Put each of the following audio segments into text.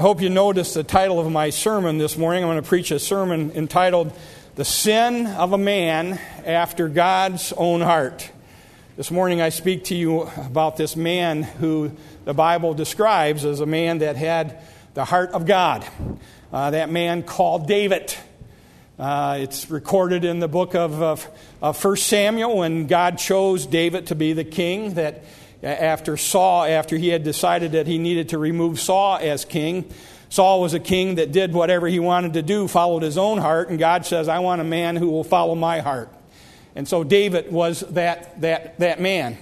I hope you noticed the title of my sermon this morning. I'm going to preach a sermon entitled The Sin of a Man After God's Own Heart. This morning I speak to you about this man who the Bible describes as a man that had the heart of God. Uh, that man called David. Uh, it's recorded in the book of, of, of 1 Samuel when God chose David to be the king, that after Saul, after he had decided that he needed to remove Saul as king. Saul was a king that did whatever he wanted to do, followed his own heart, and God says, I want a man who will follow my heart. And so David was that, that, that man.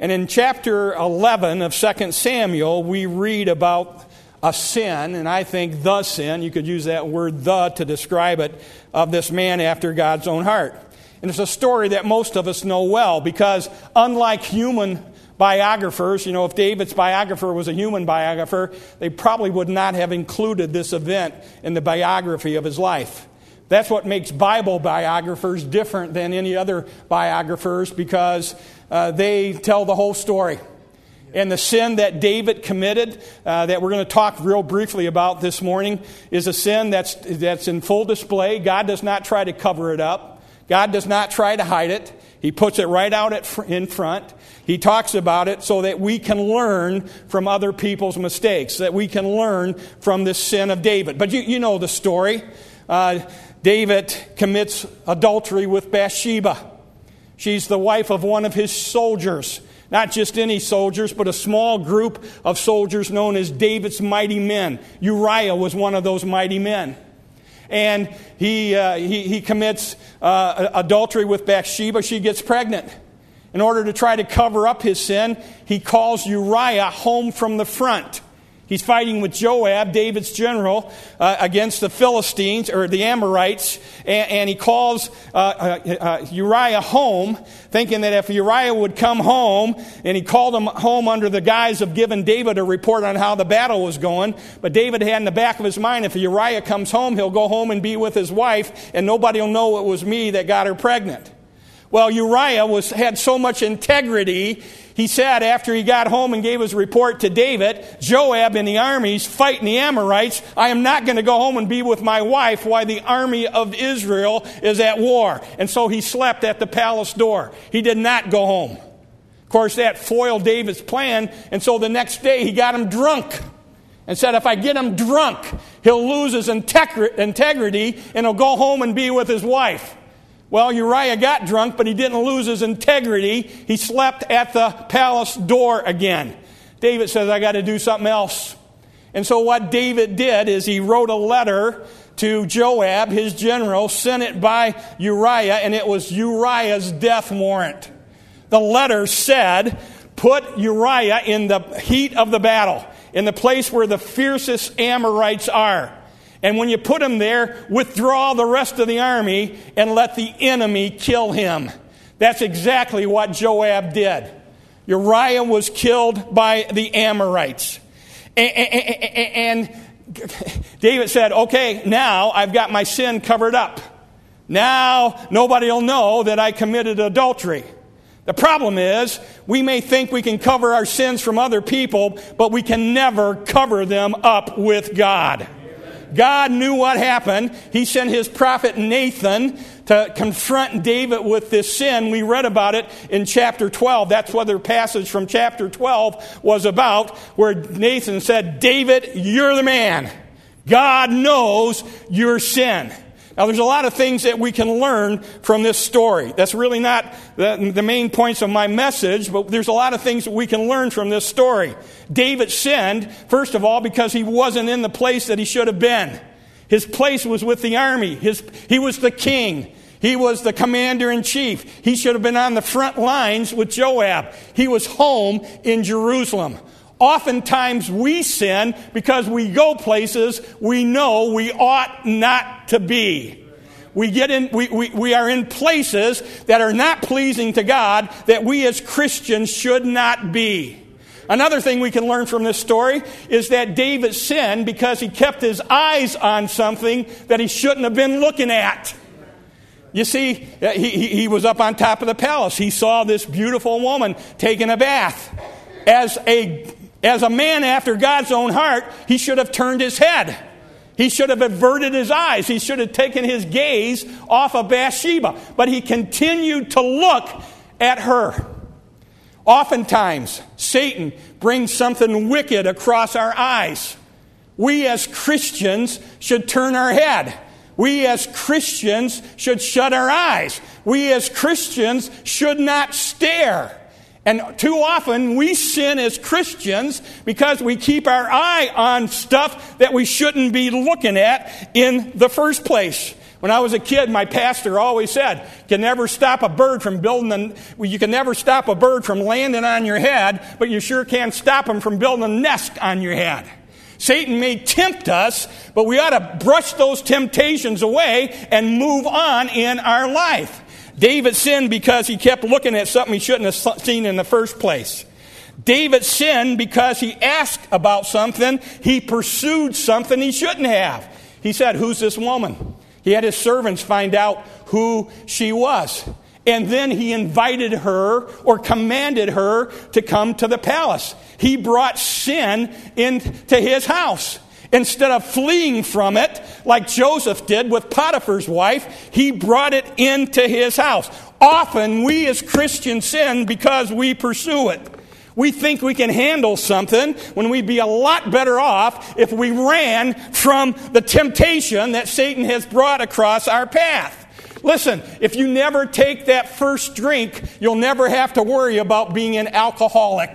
And in chapter 11 of 2 Samuel, we read about a sin, and I think the sin, you could use that word the to describe it, of this man after God's own heart. And it's a story that most of us know well because, unlike human biographers, you know, if David's biographer was a human biographer, they probably would not have included this event in the biography of his life. That's what makes Bible biographers different than any other biographers because uh, they tell the whole story. And the sin that David committed, uh, that we're going to talk real briefly about this morning, is a sin that's, that's in full display. God does not try to cover it up, God does not try to hide it. He puts it right out in front. He talks about it so that we can learn from other people's mistakes, that we can learn from this sin of David. But you, you know the story. Uh, David commits adultery with Bathsheba. She's the wife of one of his soldiers. Not just any soldiers, but a small group of soldiers known as David's mighty men. Uriah was one of those mighty men. And he, uh, he, he, commits uh, adultery with Bathsheba. She gets pregnant. In order to try to cover up his sin, he calls Uriah home from the front. He's fighting with Joab, David's general, uh, against the Philistines or the Amorites, and, and he calls uh, uh, uh, Uriah home, thinking that if Uriah would come home, and he called him home under the guise of giving David a report on how the battle was going. But David had in the back of his mind, if Uriah comes home, he'll go home and be with his wife, and nobody will know it was me that got her pregnant. Well, Uriah was, had so much integrity, he said after he got home and gave his report to David, Joab and the armies fighting the Amorites, I am not going to go home and be with my wife while the army of Israel is at war. And so he slept at the palace door. He did not go home. Of course, that foiled David's plan, and so the next day he got him drunk and said, If I get him drunk, he'll lose his integrity and he'll go home and be with his wife. Well, Uriah got drunk, but he didn't lose his integrity. He slept at the palace door again. David says, I got to do something else. And so, what David did is he wrote a letter to Joab, his general, sent it by Uriah, and it was Uriah's death warrant. The letter said, Put Uriah in the heat of the battle, in the place where the fiercest Amorites are. And when you put him there, withdraw the rest of the army and let the enemy kill him. That's exactly what Joab did. Uriah was killed by the Amorites. And David said, Okay, now I've got my sin covered up. Now nobody will know that I committed adultery. The problem is, we may think we can cover our sins from other people, but we can never cover them up with God. God knew what happened. He sent his prophet Nathan to confront David with this sin. We read about it in chapter 12. That's what the passage from chapter 12 was about, where Nathan said, David, you're the man. God knows your sin. Now, there's a lot of things that we can learn from this story. That's really not the, the, main points of my message, but there's a lot of things that we can learn from this story. David sinned, first of all, because he wasn't in the place that he should have been. His place was with the army, His, he was the king. He was the commander in chief. He should have been on the front lines with Joab. He was home in Jerusalem. Oftentimes we sin because we go places we know we ought not to be. We, get in, we, we, we are in places that are not pleasing to God that we as Christians should not be. Another thing we can learn from this story is that David sinned because he kept his eyes on something that he shouldn't have been looking at. You see, uh, he, he was up on top of the palace. He saw this beautiful woman taking a bath. As a As a man after God's own heart, he should have turned his head. He should have averted his eyes. He should have taken his gaze off of Bathsheba. But he continued to look at her. Oftentimes, Satan brings something wicked across our eyes. We as Christians should turn our head. We as Christians should shut our eyes. We as Christians should not stare. And too often we sin as Christians because we keep our eye on stuff that we shouldn't be looking at in the first place. When I was a kid, my pastor always said, "You can never stop a bird from building. A, you can never stop a bird from landing on your head, but you sure can stop them from building a nest on your head." Satan may tempt us, but we ought to brush those temptations away and move on in our life. David sinned because he kept looking at something he shouldn't have seen in the first place. David sinned because he asked about something, he pursued something he shouldn't have. He said, Who's this woman? He had his servants find out who she was. And then he invited her or commanded her to come to the palace. He brought sin into his house. Instead of fleeing from it, like Joseph did with Potiphar's wife, he brought it into his house. Often we as Christians sin because we pursue it. We think we can handle something when we'd be a lot better off if we ran from the temptation that Satan has brought across our path. Listen, if you never take that first drink, you'll never have to worry about being an alcoholic.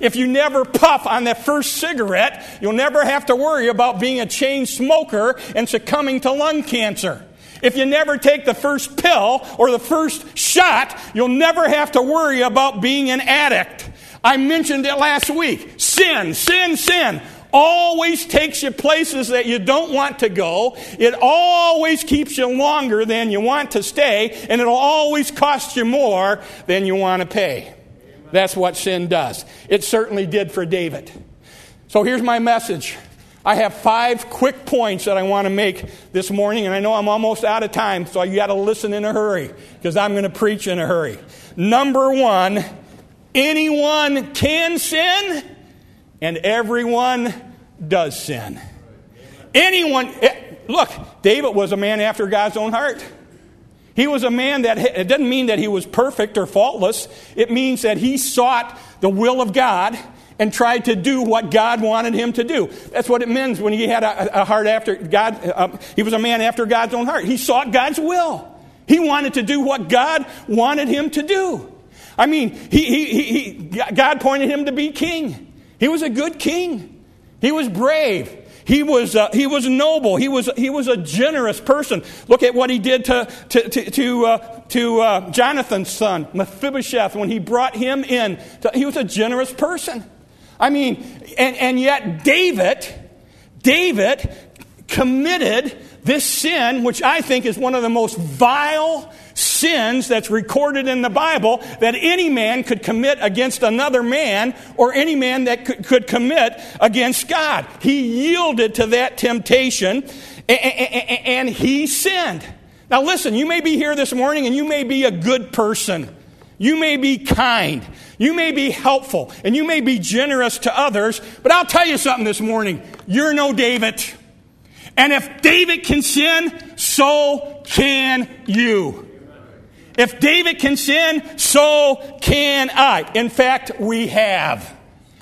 If you never puff on that first cigarette, you'll never have to worry about being a chain smoker and succumbing to lung cancer. If you never take the first pill or the first shot, you'll never have to worry about being an addict. I mentioned it last week. Sin, sin, sin always takes you places that you don't want to go. It always keeps you longer than you want to stay, and it'll always cost you more than you want to pay. That's what sin does. It certainly did for David. So here's my message. I have five quick points that I want to make this morning, and I know I'm almost out of time, so you got to listen in a hurry because I'm going to preach in a hurry. Number one, anyone can sin, and everyone does sin. Anyone, eh, look, David was a man after God's own heart. He was a man that, it doesn't mean that he was perfect or faultless. It means that he sought the will of God and tried to do what God wanted him to do. That's what it means when he had a, a heart after God. Uh, he was a man after God's own heart. He sought God's will. He wanted to do what God wanted him to do. I mean, he, he, he, God pointed him to be king. He was a good king. He was brave. He was, uh, he was noble. He was, he was a generous person. Look at what he did to, to, to, to, uh, to uh, Jonathan's son, Mephibosheth, when he brought him in. He was a generous person. I mean, and, and yet David, David committed this sin, which I think is one of the most vile sins that's recorded in the Bible that any man could commit against another man or any man that could, commit against God. He yielded to that temptation and he sinned. Now, listen, you may be here this morning and you may be a good person. You may be kind. You may be helpful. And you may be generous to others. But I'll tell you something this morning. You're no David. And if David can sin, so can you. If David can sin, so can I. In fact, we have.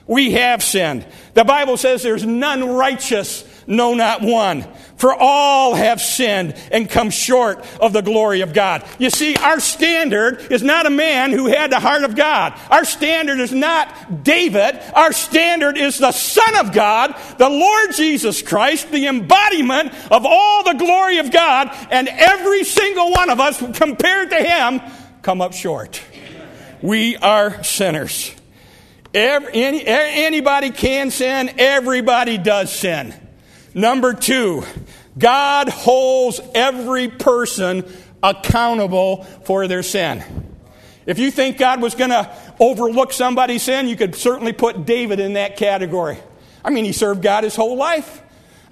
We have sinned. The Bible says there's none righteous, no, not one. For all have sinned and come short of the glory of God. You see, our standard is not a man who had the heart of God. Our standard is not David. Our standard is the Son of God, the Lord Jesus Christ, the embodiment of all the glory of God, and every single one of us, compared to him, come up short. We are sinners. Every, any, anybody can sin, everybody does sin. Number two, God holds every person accountable for their sin. If you think God was going to overlook somebody's sin, you could certainly put David in that category. I mean, he served God his whole life.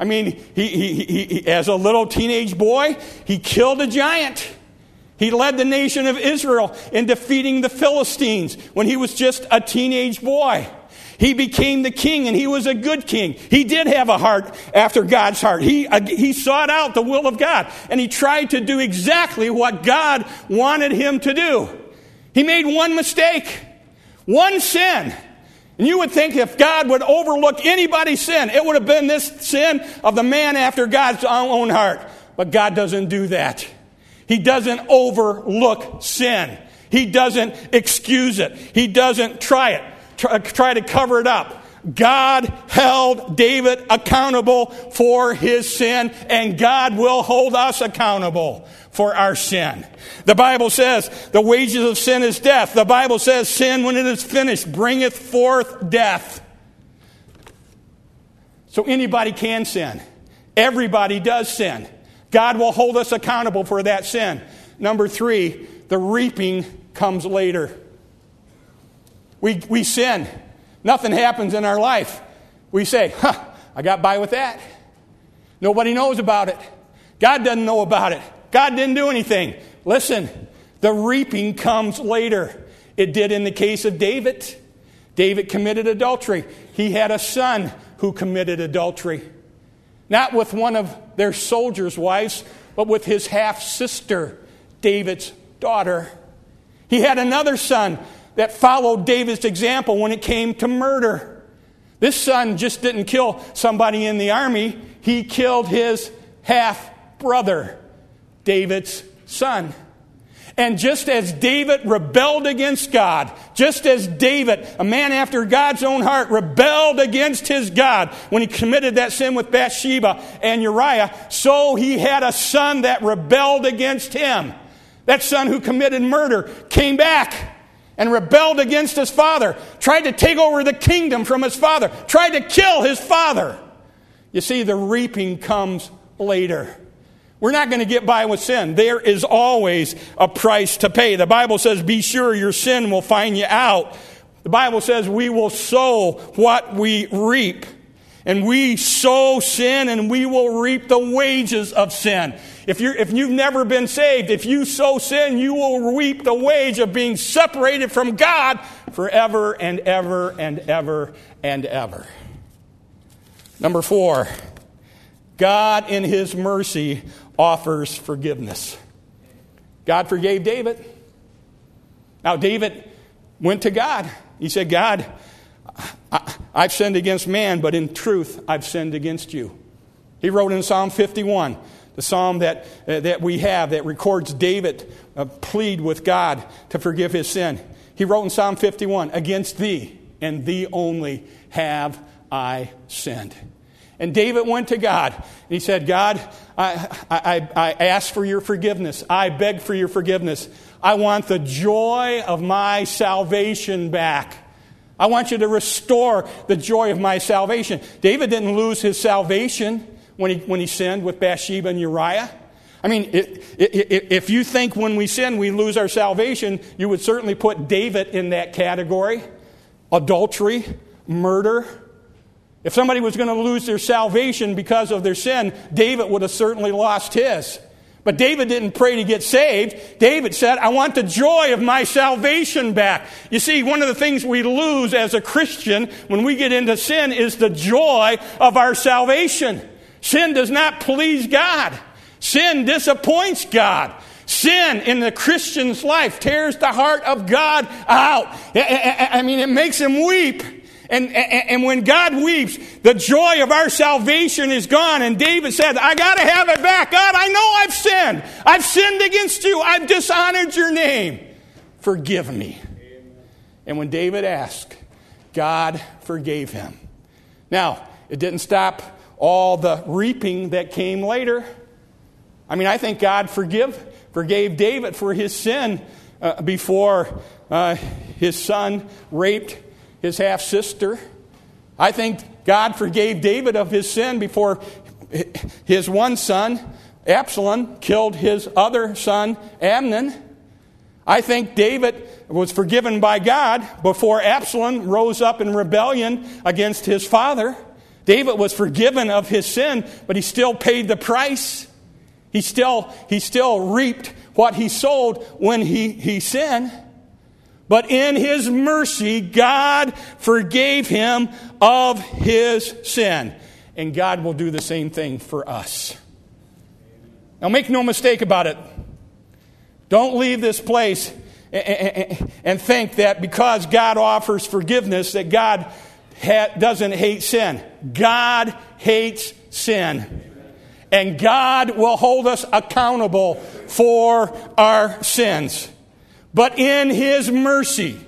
I mean, he, he, he, he, as a little teenage boy, he killed a giant. He led the nation of Israel in defeating the Philistines when he was just a teenage boy. He became the king and he was a good king. He did have a heart after God's heart. He, uh, he sought out the will of God and he tried to do exactly what God wanted him to do. He made one mistake, one sin. And you would think if God would overlook anybody's sin, it would have been this sin of the man after God's own heart. But God doesn't do that. He doesn't overlook sin. He doesn't excuse it. He doesn't try it, try, uh, try to cover it up. God held David accountable for his sin, and God will hold us accountable for our sin. The Bible says the wages of sin is death. The Bible says sin, when it is finished, bringeth forth death. So anybody can sin. Everybody does sin. God will hold us accountable for that sin. Number three, the reaping comes later. We, we sin. Nothing happens in our life. We say, huh, I got by with that. Nobody knows about it. God doesn't know about it. God didn't do anything. Listen, the reaping comes later. It did in the case of David. David committed adultery. He had a son who committed adultery. Not with one of their soldiers' wives, but with his half sister, David's daughter. He had another son that followed David's example when it came to murder. This son just didn't kill somebody in the army, he killed his half brother, David's son. And just as David rebelled against God, just as David, a man after God's own heart, rebelled against his God when he committed that sin with Bathsheba and Uriah, so he had a son that rebelled against him. That son who committed murder came back and rebelled against his father, tried to take over the kingdom from his father, tried to kill his father. You see, the reaping comes later. We're not going to get by with sin. There is always a price to pay. The Bible says, Be sure your sin will find you out. The Bible says, We will sow what we reap. And we sow sin and we will reap the wages of sin. If, you're, if you've never been saved, if you sow sin, you will reap the wage of being separated from God forever and ever and ever and ever. Number four, God in His mercy offers forgiveness. God forgave David. Now, David went to God. He said, God, I, have sinned against man, but in truth, I've sinned against you. He wrote in Psalm 51, the psalm that, uh, that we have that records David uh, plead with God to forgive his sin. He wrote in Psalm 51, Against thee and thee only have I sinned. And David went to God and he said, God, I, I, I ask for your forgiveness. I beg for your forgiveness. I want the joy of my salvation back. I want you to restore the joy of my salvation. David didn't lose his salvation when he, when he sinned with Bathsheba and Uriah. I mean, it, it, if you think when we sin we lose our salvation, you would certainly put David in that category adultery, murder. If somebody was going to lose their salvation because of their sin, David would have certainly lost his. But David didn't pray to get saved. David said, I want the joy of my salvation back. You see, one of the things we lose as a Christian when we get into sin is the joy of our salvation. Sin does not please God. Sin disappoints God. Sin in the Christian's life tears the heart of God out. I mean, it makes him weep. And, and, and, when God weeps, the joy of our salvation is gone. And David said, I got to have it back. God, I know I've sinned. I've sinned against you. I've dishonored your name. Forgive me. And when David asked, God forgave him. Now, it didn't stop all the reaping that came later. I mean, I think God forgive, forgave David for his sin uh, before uh, his son raped his half sister. I think God forgave David of his sin before his one son, Absalom, killed his other son, Amnon. I think David was forgiven by God before Absalom rose up in rebellion against his father. David was forgiven of his sin, but he still paid the price. He still, he still reaped what he sowed when he, he sinned. But in his mercy, God forgave him of his sin. And God will do the same thing for us. Now, make no mistake about it. Don't leave this place and think that because God offers forgiveness, that God doesn't hate sin. God hates sin. And God will hold us accountable for our sins. But in His mercy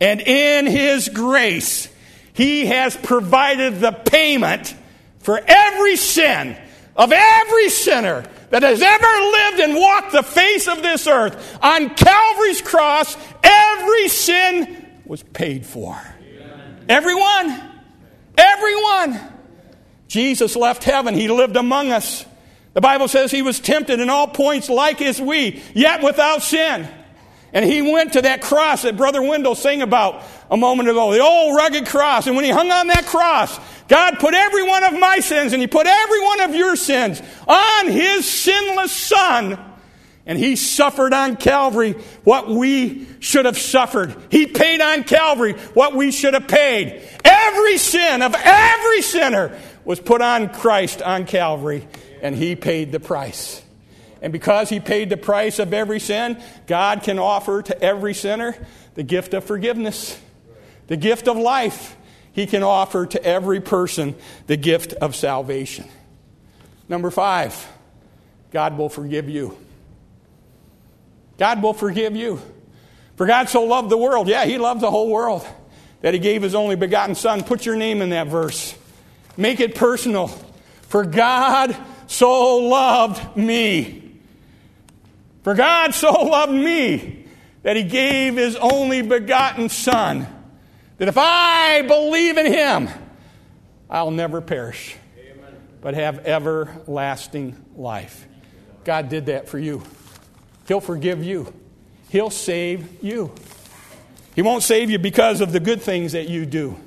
and in His grace, He has provided the payment for every sin of every sinner that has ever lived and walked the face of this earth. On Calvary's cross, every sin was paid for. Everyone. Everyone. Jesus left heaven. He lived among us. The Bible says he was tempted in all points like as we, yet without sin. And he went to that cross that Brother Wendell sang about a moment ago, the old rugged cross. And when he hung on that cross, God put every one of my sins and he put every one of your sins on his sinless son. And he suffered on Calvary what we should have suffered. He paid on Calvary what we should have paid. Every sin of every sinner was put on Christ on Calvary, and he paid the price. And because he paid the price of every sin, God can offer to every sinner the gift of forgiveness, the gift of life. He can offer to every person the gift of salvation. Number five, God will forgive you. God will forgive you. For God so loved the world, yeah, He loved the whole world, that He gave His only begotten Son. Put your name in that verse. Make it personal. For God so loved me. For God so loved me that he gave his only begotten Son, that if I believe in him, I'll never perish, Amen. but have everlasting life. God did that for you. He'll forgive you, He'll save you. He won't save you because of the good things that you do.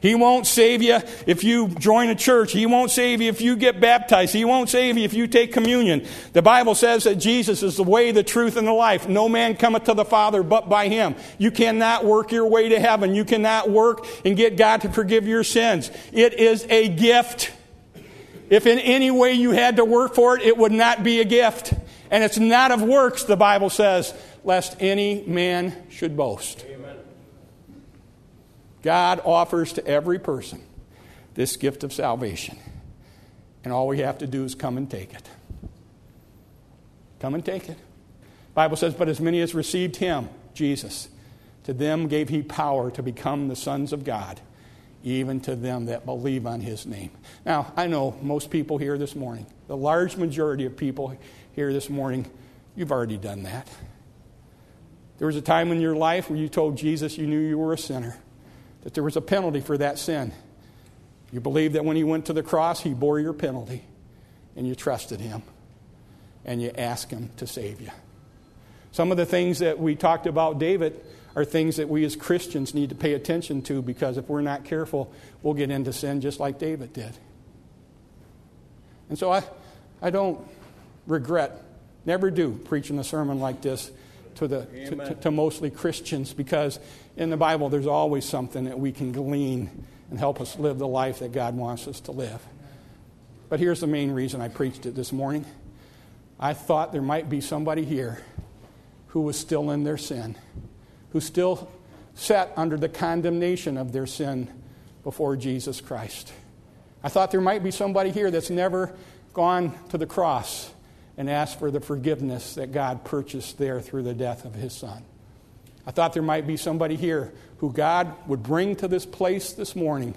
He won't save you if you join a church. He won't save you if you get baptized. He won't save you if you take communion. The Bible says that Jesus is the way, the truth, and the life. No man cometh to the Father but by him. You cannot work your way to heaven. You cannot work and get God to forgive your sins. It is a gift. If in any way you had to work for it, it would not be a gift. And it's not of works, the Bible says, lest any man should boast. God offers to every person this gift of salvation. And all we have to do is come and take it. Come and take it. The Bible says, But as many as received him, Jesus, to them gave he power to become the sons of God, even to them that believe on his name. Now, I know most people here this morning, the large majority of people here this morning, you've already done that. There was a time in your life where you told Jesus you knew you were a sinner that there was a penalty for that sin. You believe that when he went to the cross, he bore your penalty, and you trusted him, and you asked him to save you. Some of the things that we talked about, David, are things that we as Christians need to pay attention to because if we're not careful, we'll get into sin just like David did. And so I, I don't regret, never do, preaching a sermon like this to, the, to, to, to mostly Christians because in the Bible there's always something that we can glean and help us live the life that God wants us to live. But here's the main reason I preached it this morning. I thought there might be somebody here who was still in their sin, who still sat under the condemnation of their sin before Jesus Christ. I thought there might be somebody here that's never gone to the cross and ask for the forgiveness that God purchased there through the death of his son. I thought there might be somebody here who God would bring to this place this morning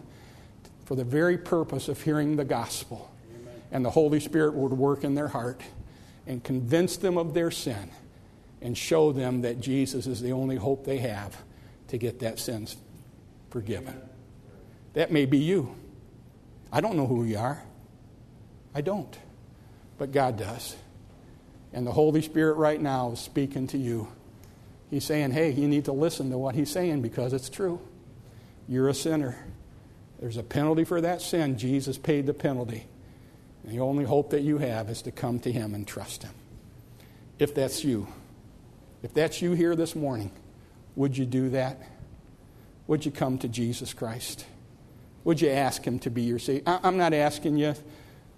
for the very purpose of hearing the gospel. Amen. And the Holy Spirit would work in their heart and convince them of their sin and show them that Jesus is the only hope they have to get that sin forgiven. That may be you. I don't know who you are. I don't. But God does. And the Holy Spirit right now is speaking to you. He's saying, hey, you need to listen to what he's saying because it's true. You're a sinner. There's a penalty for that sin. Jesus paid the penalty. And the only hope that you have is to come to him and trust him. If that's you, if that's you here this morning, Would you do that? Would you come to Jesus Christ? Would you ask Him to be your Savior? I'm not asking you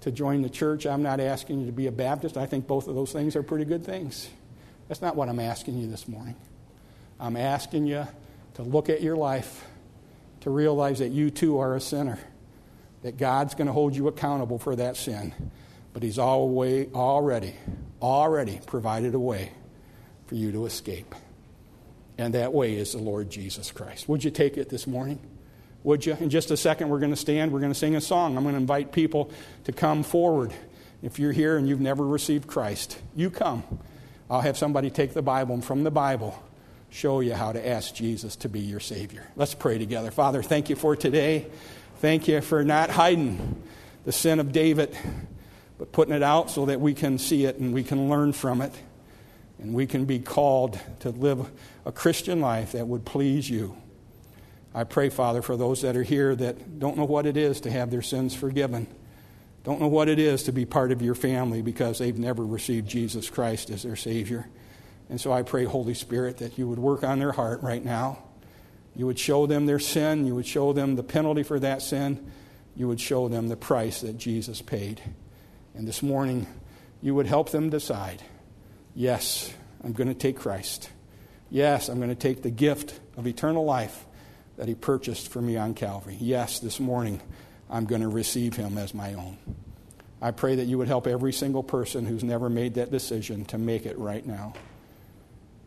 to join the church. I'm not asking you to be a Baptist. I think both of those things are pretty good things. That's not what I'm asking you this morning. I'm asking you to look at your life, to realize that you too are a sinner, that God's going to hold you accountable for that sin. But He's always, already, already provided a way for you to escape. And that way is the Lord Jesus Christ. Would you take it this morning? Would you? In just a second, we're going to stand. We're going to sing a song. I'm going to invite people to come forward. If you're here and you've never received Christ, you come. I'll have somebody take the Bible and from the Bible show you how to ask Jesus to be your Savior. Let's pray together. Father, thank you for today. Thank you for not hiding the sin of David, but putting it out so that we can see it and we can learn from it. And we can be called to live a Christian life that would please you. I pray, Father, for those that are here that don't know what it is to have their sins forgiven, don't know what it is to be part of your family because they've never received Jesus Christ as their Savior. And so I pray, Holy Spirit, that you would work on their heart right now. You would show them their sin. You would show them the penalty for that sin. You would show them the price that Jesus paid. And this morning, you would help them decide yes, I'm going to take Christ. Yes, I'm going to take the gift of eternal life that He purchased for me on Calvary. Yes, this morning I'm going to receive Him as my own. I pray that you would help every single person who's never made that decision to make it right now.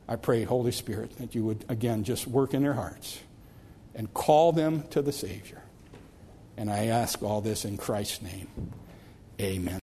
I pray, Holy Spirit, that you would again just work in their hearts and call them to the Savior. And I ask all this in Christ's name. Amen.